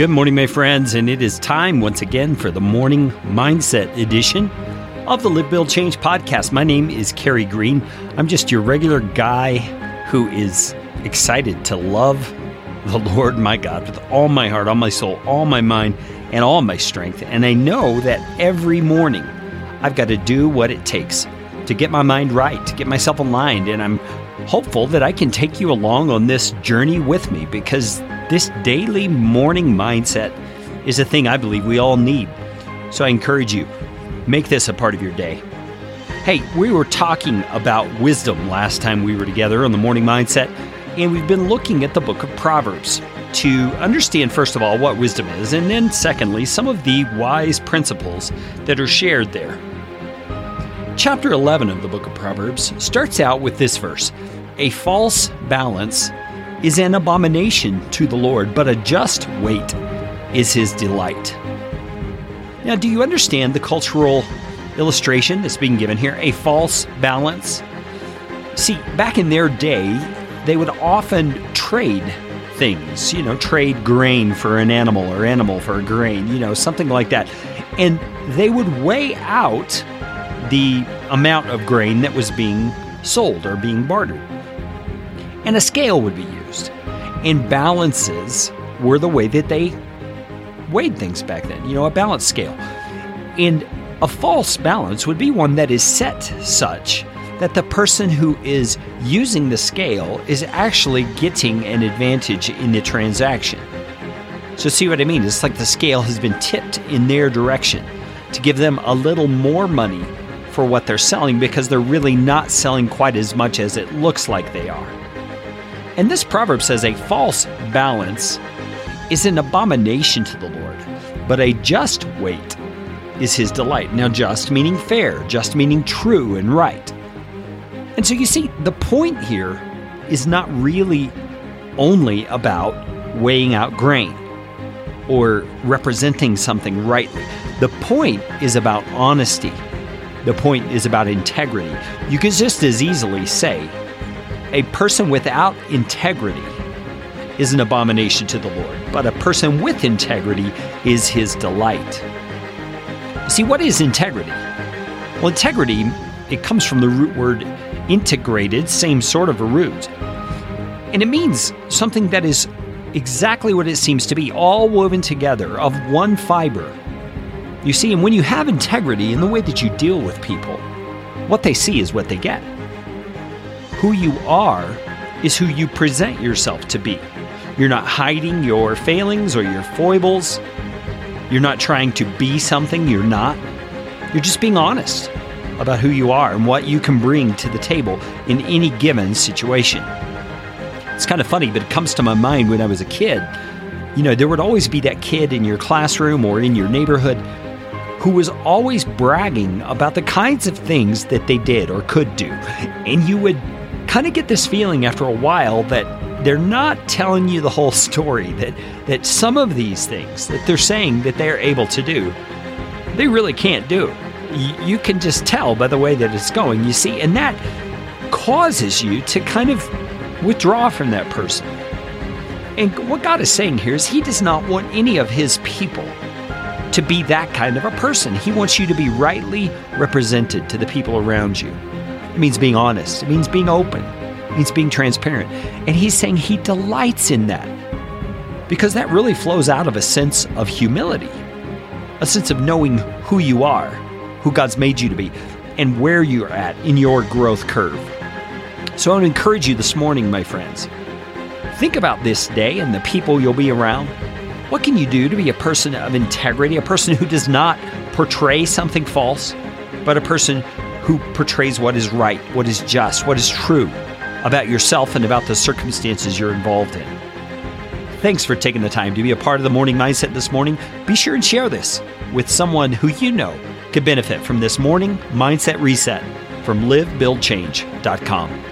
Good morning, my friends, and it is time once again for the morning mindset edition of the Live Build Change podcast. My name is Carey Green. I'm just your regular guy who is excited to love the Lord my God with all my heart, all my soul, all my mind, and all my strength. And I know that every morning I've got to do what it takes to get my mind right, to get myself aligned. And I'm hopeful that I can take you along on this journey with me because this daily morning mindset is a thing I believe we all need. So I encourage you, make this a part of your day. Hey, we were talking about wisdom last time we were together on the morning mindset, and we've been looking at the book of Proverbs to understand, first of all, what wisdom is, and then, secondly, some of the wise principles that are shared there. Chapter 11 of the book of Proverbs starts out with this verse A false balance is an abomination to the Lord, but a just weight is his delight. Now, do you understand the cultural illustration that's being given here? A false balance? See, back in their day, they would often trade things, you know, trade grain for an animal or animal for a grain, you know, something like that. And they would weigh out the amount of grain that was being sold or being bartered. And a scale would be used and balances were the way that they weighed things back then, you know, a balance scale. And a false balance would be one that is set such that the person who is using the scale is actually getting an advantage in the transaction. So, see what I mean? It's like the scale has been tipped in their direction to give them a little more money for what they're selling because they're really not selling quite as much as it looks like they are. And this proverb says a false balance is an abomination to the Lord, but a just weight is his delight. Now, just meaning fair, just meaning true and right. And so you see, the point here is not really only about weighing out grain or representing something rightly. The point is about honesty. The point is about integrity. You could just as easily say a person without integrity is an abomination to the Lord, but a person with integrity is his delight. See, what is integrity? Well, integrity, it comes from the root word integrated, same sort of a root. And it means something that is exactly what it seems to be, all woven together of one fiber. You see, and when you have integrity in the way that you deal with people, what they see is what they get. Who you are is who you present yourself to be. You're not hiding your failings or your foibles. You're not trying to be something you're not. You're just being honest about who you are and what you can bring to the table in any given situation. It's kind of funny, but it comes to my mind when I was a kid. You know, there would always be that kid in your classroom or in your neighborhood who was always bragging about the kinds of things that they did or could do. And you would kind of get this feeling after a while that they're not telling you the whole story that that some of these things that they're saying that they're able to do they really can't do. You can just tell by the way that it's going you see and that causes you to kind of withdraw from that person. And what god is saying here is he does not want any of his people to be that kind of a person. He wants you to be rightly represented to the people around you it means being honest. It means being open. It means being transparent. And he's saying he delights in that because that really flows out of a sense of humility, a sense of knowing who you are, who God's made you to be, and where you're at in your growth curve. So I want to encourage you this morning, my friends. Think about this day and the people you'll be around. What can you do to be a person of integrity, a person who does not portray something false, but a person who portrays what is right, what is just, what is true about yourself and about the circumstances you're involved in. Thanks for taking the time to be a part of the morning mindset this morning. Be sure and share this with someone who you know could benefit from this morning mindset reset from livebuildchange.com.